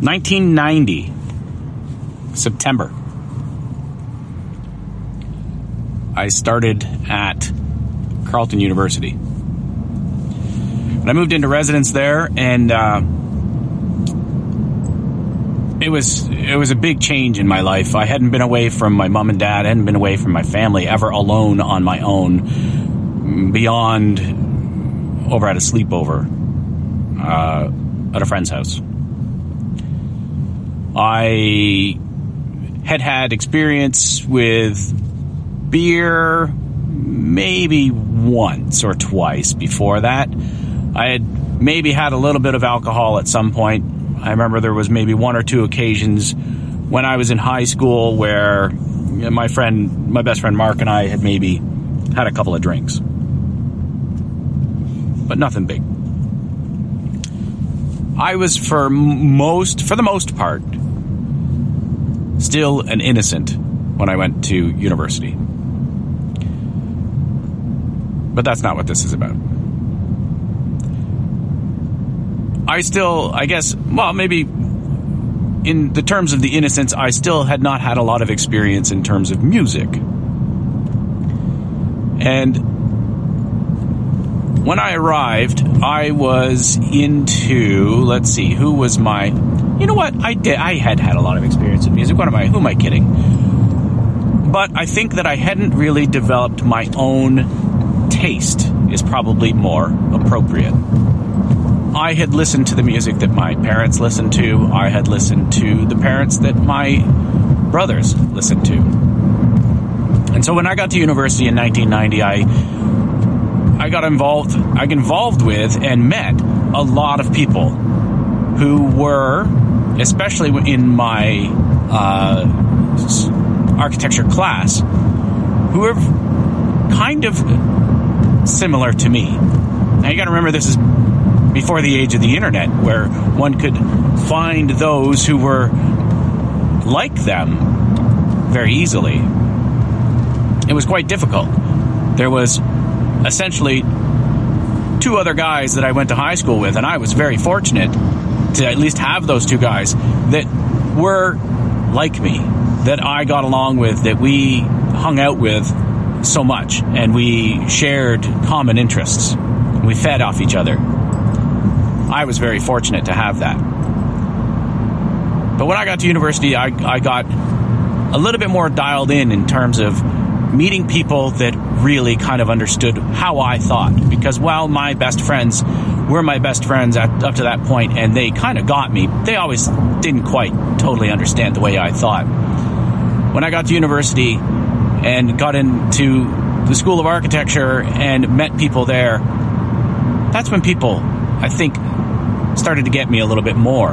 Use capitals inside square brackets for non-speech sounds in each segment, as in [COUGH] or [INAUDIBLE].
1990, September. I started at Carleton University. And I moved into residence there, and uh, it was it was a big change in my life. I hadn't been away from my mom and dad, hadn't been away from my family ever alone on my own, beyond over at a sleepover uh, at a friend's house. I had had experience with beer maybe once or twice before that. I had maybe had a little bit of alcohol at some point. I remember there was maybe one or two occasions when I was in high school where my friend, my best friend Mark and I had maybe had a couple of drinks. But nothing big. I was for most, for the most part, still an innocent when I went to university. But that's not what this is about. I still, I guess, well, maybe in the terms of the innocence, I still had not had a lot of experience in terms of music. And when I arrived, I was into, let's see, who was my, you know what? I did, I had had a lot of experience in music. What am I, who am I kidding? But I think that I hadn't really developed my own taste, is probably more appropriate. I had listened to the music that my parents listened to. I had listened to the parents that my brothers listened to. And so when I got to university in 1990, I I got involved I got involved with and met a lot of people who were especially in my uh, architecture class who were kind of similar to me. Now you got to remember this is before the age of the internet, where one could find those who were like them very easily. It was quite difficult. There was essentially two other guys that I went to high school with, and I was very fortunate to at least have those two guys that were like me, that I got along with, that we hung out with so much, and we shared common interests. We fed off each other. I was very fortunate to have that. But when I got to university, I, I got a little bit more dialed in in terms of meeting people that really kind of understood how I thought. Because while my best friends were my best friends at, up to that point, and they kind of got me, they always didn't quite totally understand the way I thought. When I got to university and got into the School of Architecture and met people there, that's when people, I think, started to get me a little bit more.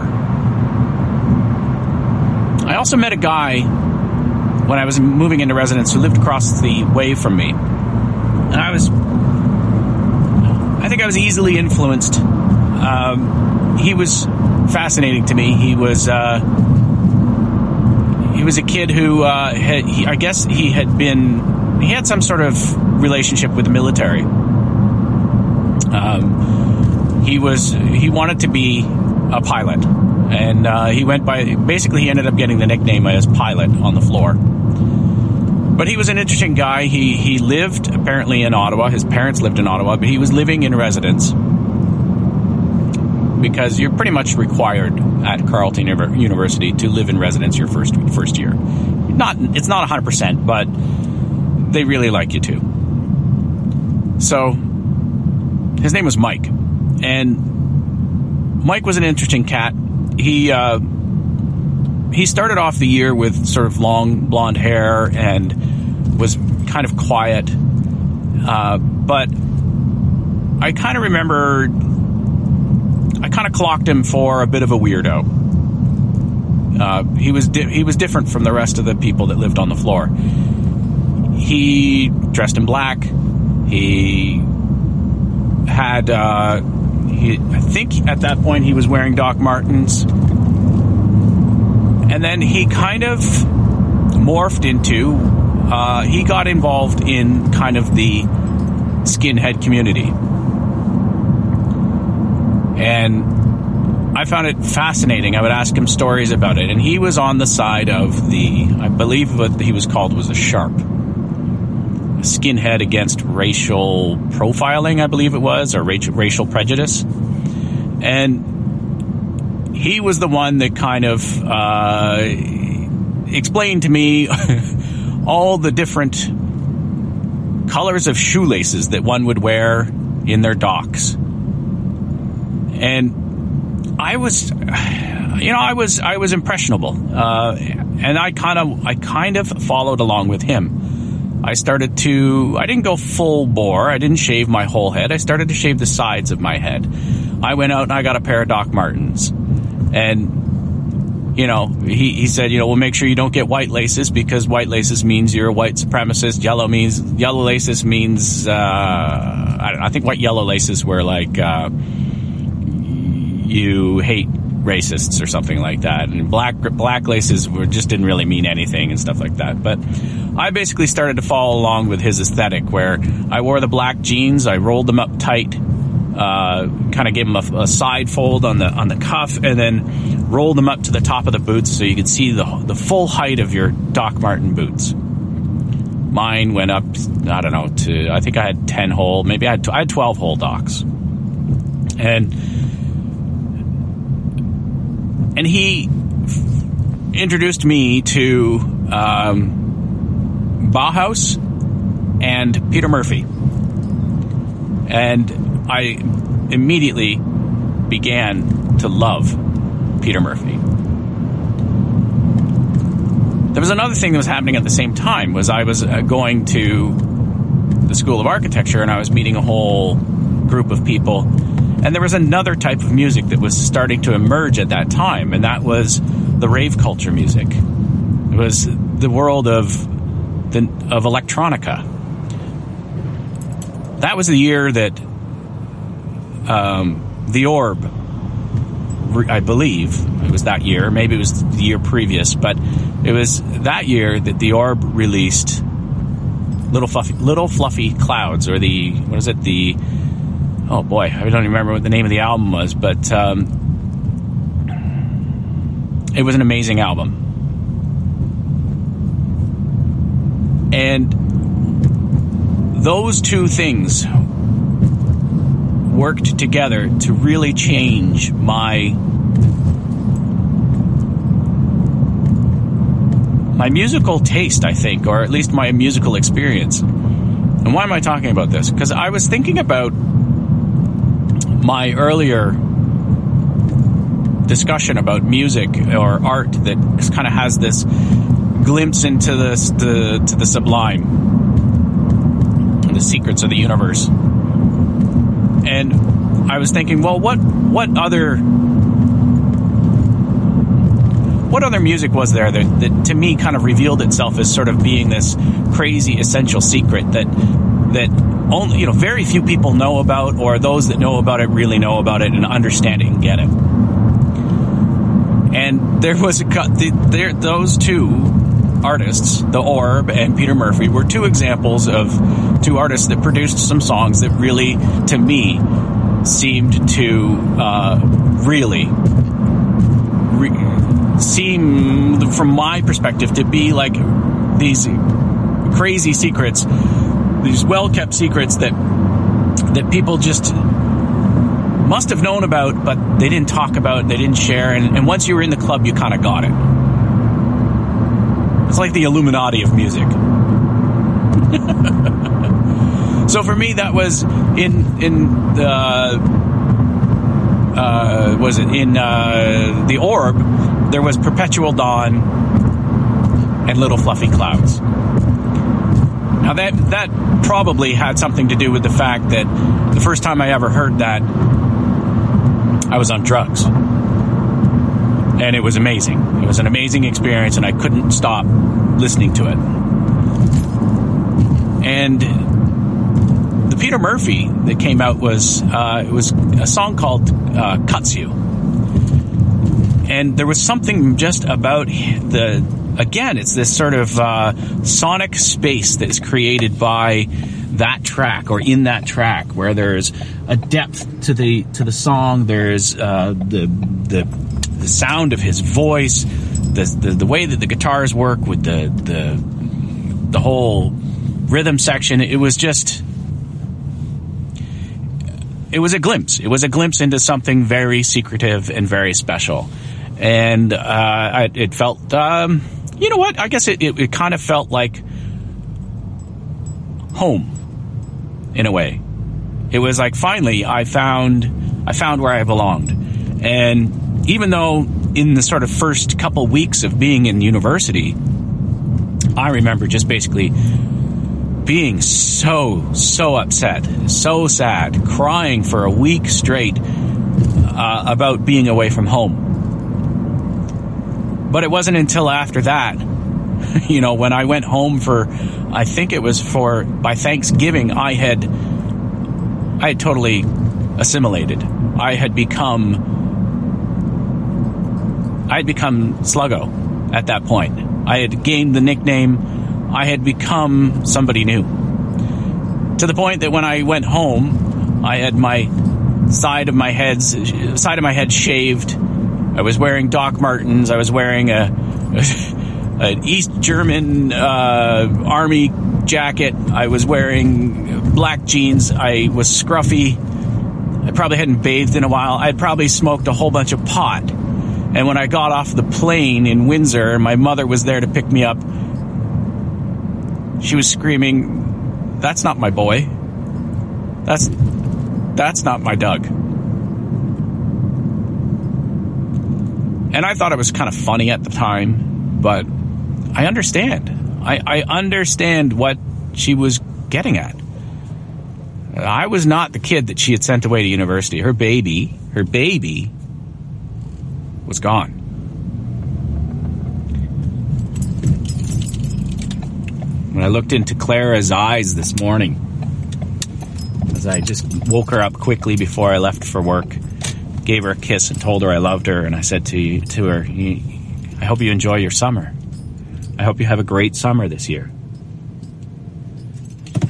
I also met a guy when I was moving into residence who lived across the way from me. And I was, I think I was easily influenced. Um, he was fascinating to me. He was, uh, he was a kid who, uh, had, he, I guess he had been, he had some sort of relationship with the military. Um, he was, he wanted to be a pilot. And uh, he went by, basically, he ended up getting the nickname as Pilot on the floor. But he was an interesting guy. He he lived apparently in Ottawa. His parents lived in Ottawa, but he was living in residence because you're pretty much required at Carleton University to live in residence your first first year. Not it's not 100%, but they really like you to. So his name was Mike, and Mike was an interesting cat. He uh, he started off the year with sort of long blonde hair and was kind of quiet. Uh, but I kind of remember, I kind of clocked him for a bit of a weirdo. Uh, he was di- he was different from the rest of the people that lived on the floor. He dressed in black. He had, uh, he, I think at that point he was wearing Doc Martens, and then he kind of morphed into uh, he got involved in kind of the skinhead community. And I found it fascinating. I would ask him stories about it, and he was on the side of the, I believe what he was called was a sharp, a skinhead against racial profiling, I believe it was, or racial prejudice, and he was the one that kind of uh, explained to me [LAUGHS] all the different colors of shoelaces that one would wear in their docks. And I was, you know, I was, I was impressionable. Uh, and I kind of, I kind of followed along with him. I started to, I didn't go full bore. I didn't shave my whole head. I started to shave the sides of my head. I went out and I got a pair of Doc Martens. And you know, he, he said, you know, we'll make sure you don't get white laces because white laces means you're a white supremacist. Yellow means, yellow laces means, uh, I, I think white yellow laces were like, uh, you hate racists or something like that. And black, black laces were, just didn't really mean anything and stuff like that. But I basically started to follow along with his aesthetic where I wore the black jeans, I rolled them up tight, uh, kind of gave them a, a, side fold on the on the cuff, and then rolled them up to the top of the boots so you could see the the full height of your Doc Marten boots. Mine went up, I don't know, to I think I had ten hole, maybe I had I had twelve hole Docs, and and he introduced me to um, Bauhaus and Peter Murphy, and I immediately began to love Peter Murphy. There was another thing that was happening at the same time was I was uh, going to the School of Architecture and I was meeting a whole group of people and there was another type of music that was starting to emerge at that time and that was the rave culture music. It was the world of the, of electronica. That was the year that um, The Orb, I believe it was that year, maybe it was the year previous, but it was that year that The Orb released Little Fluffy, Little Fluffy Clouds, or the, what is it, the, oh boy, I don't even remember what the name of the album was, but um, it was an amazing album. And those two things worked together to really change my my musical taste, I think, or at least my musical experience. And why am I talking about this? Because I was thinking about my earlier discussion about music or art that kind of has this glimpse into this the to the sublime the secrets of the universe and I was thinking, well, what what other what other music was there that, that to me kind of revealed itself as sort of being this crazy essential secret that that only you know very few people know about, or those that know about it really know about it and understand it and get it. And there was a cut. There, those two artists, The Orb and Peter Murphy, were two examples of two artists that produced some songs that really, to me, seemed to uh, really re- seem, from my perspective, to be like these crazy secrets, these well kept secrets that that people just must have known about, but they didn't talk about, they didn't share, and, and once you were in the club, you kind of got it. It's like the Illuminati of music. [LAUGHS] so for me, that was in in the uh, was it in uh, the orb? There was perpetual dawn and little fluffy clouds. Now that that probably had something to do with the fact that the first time I ever heard that, I was on drugs and it was amazing. It was an amazing experience, and I couldn't stop listening to it. And the Peter Murphy that came out was uh, it was a song called uh, "Cuts You," and there was something just about the again, it's this sort of uh, sonic space that is created by that track or in that track where there's a depth to the to the song. There's uh, the the the sound of his voice the, the the way that the guitars work with the the the whole rhythm section it was just it was a glimpse it was a glimpse into something very secretive and very special and uh, it felt um, you know what i guess it, it, it kind of felt like home in a way. It was like finally I found I found where I belonged. And even though in the sort of first couple weeks of being in university, I remember just basically being so so upset, so sad, crying for a week straight uh, about being away from home. But it wasn't until after that, [LAUGHS] you know, when I went home for I think it was for by Thanksgiving I had I had totally assimilated. I had become I had become Sluggo at that point. I had gained the nickname. I had become somebody new. To the point that when I went home, I had my side of my head side of my head shaved. I was wearing Doc Martens. I was wearing a [LAUGHS] an East German uh, army jacket. I was wearing black jeans. I was scruffy. I probably hadn't bathed in a while. I'd probably smoked a whole bunch of pot. And when I got off the plane in Windsor, my mother was there to pick me up. She was screaming, "That's not my boy. That's that's not my Doug." And I thought it was kind of funny at the time, but I understand. I, I understand what she was getting at. I was not the kid that she had sent away to university. Her baby, her baby, was gone. When I looked into Clara's eyes this morning, as I just woke her up quickly before I left for work, gave her a kiss and told her I loved her, and I said to to her, "I hope you enjoy your summer." I hope you have a great summer this year.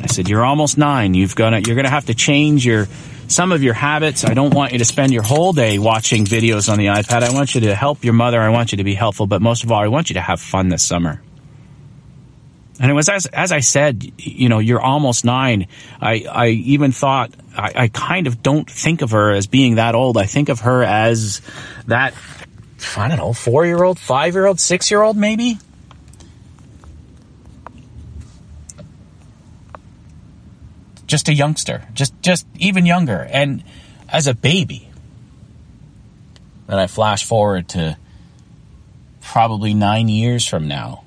I said, You're almost nine. You've gonna, you're to have to change your, some of your habits. I don't want you to spend your whole day watching videos on the iPad. I want you to help your mother. I want you to be helpful. But most of all, I want you to have fun this summer. And it was as, as I said, you know, you're almost nine. I, I even thought, I, I kind of don't think of her as being that old. I think of her as that, I don't know, four year old, five year old, six year old, maybe. just a youngster, just just even younger, and as a baby. Then I flash forward to probably nine years from now,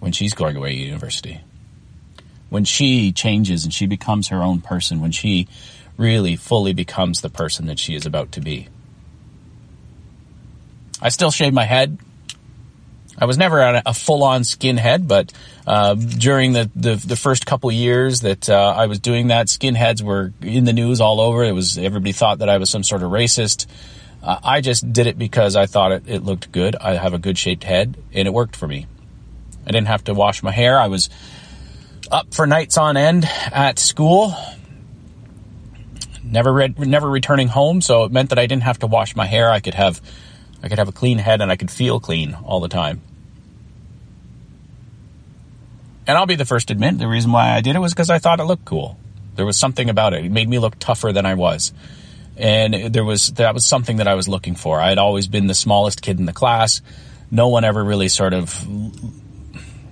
when she's going away to university, when she changes and she becomes her own person, when she really fully becomes the person that she is about to be. I still shave my head I was never a, a full-on skinhead, but uh, during the, the, the first couple years that uh, I was doing that, skinheads were in the news all over. It was everybody thought that I was some sort of racist. Uh, I just did it because I thought it, it looked good. I have a good shaped head, and it worked for me. I didn't have to wash my hair. I was up for nights on end at school. Never read, never returning home, so it meant that I didn't have to wash my hair. I could have I could have a clean head and I could feel clean all the time. And I'll be the first to admit the reason why I did it was because I thought it looked cool. There was something about it. It made me look tougher than I was. And there was, that was something that I was looking for. I had always been the smallest kid in the class. No one ever really sort of,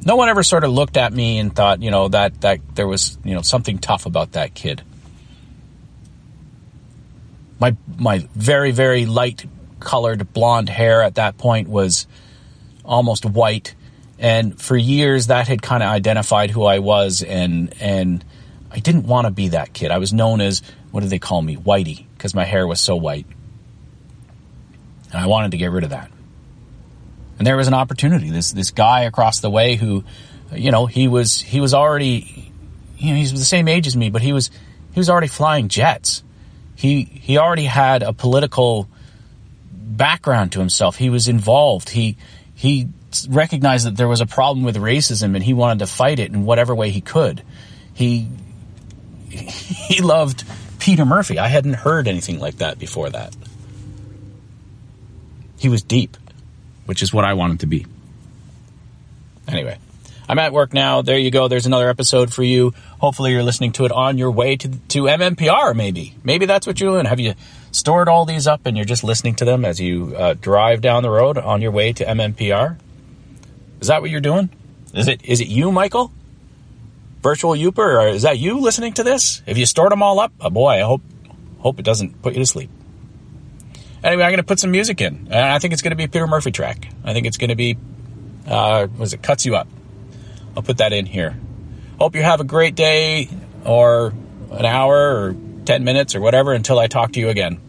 no one ever sort of looked at me and thought, you know, that, that there was, you know, something tough about that kid. My, my very, very light colored blonde hair at that point was almost white and for years, that had kind of identified who I was, and and I didn't want to be that kid. I was known as what did they call me, Whitey, because my hair was so white, and I wanted to get rid of that. And there was an opportunity. This this guy across the way who, you know, he was he was already, you know, he's the same age as me, but he was he was already flying jets. He he already had a political background to himself. He was involved. He he recognized that there was a problem with racism and he wanted to fight it in whatever way he could. he [LAUGHS] he loved Peter Murphy. I hadn't heard anything like that before that. He was deep, which is what I wanted to be. Anyway, I'm at work now. There you go. There's another episode for you. Hopefully, you're listening to it on your way to, to MMPR, maybe. Maybe that's what you're doing. Have you stored all these up and you're just listening to them as you uh, drive down the road on your way to MMPR? Is that what you're doing? Is it is it you, Michael? Virtual Youper, or is that you listening to this? If you stored them all up, oh boy, I hope hope it doesn't put you to sleep. Anyway, I'm going to put some music in, and I think it's going to be a Peter Murphy track. I think it's going to be, uh, was it cuts you up? I'll put that in here. Hope you have a great day, or an hour, or ten minutes, or whatever until I talk to you again.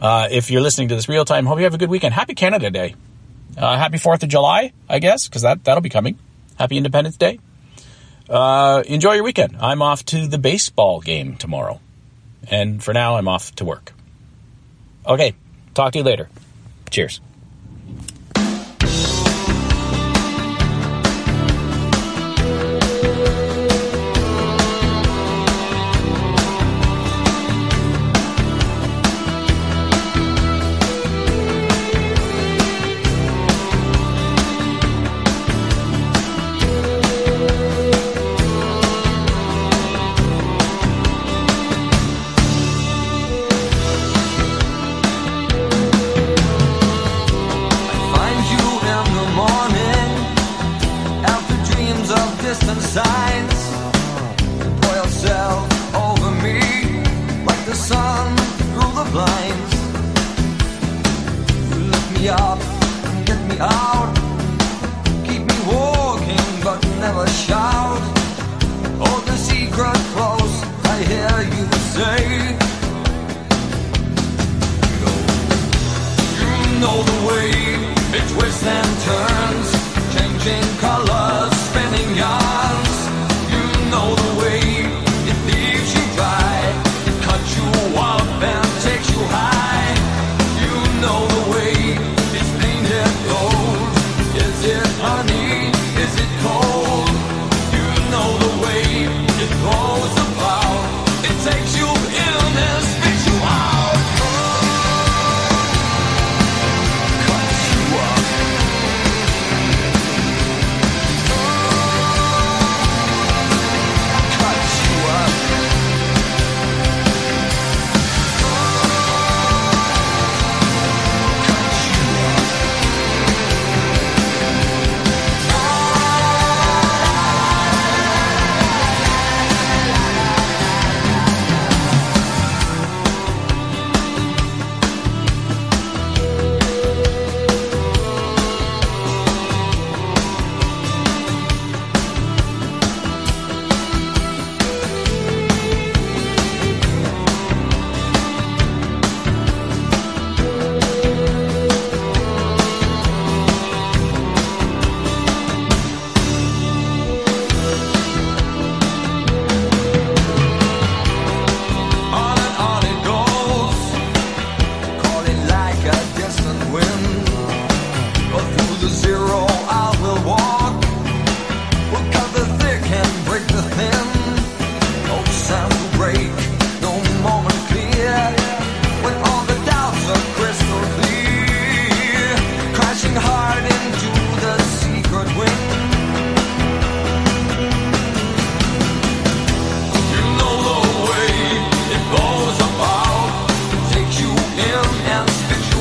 Uh, if you're listening to this real time, hope you have a good weekend. Happy Canada Day. Uh, happy 4th of July, I guess, because that, that'll be coming. Happy Independence Day. Uh, enjoy your weekend. I'm off to the baseball game tomorrow. And for now, I'm off to work. Okay, talk to you later. Cheers.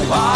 Why?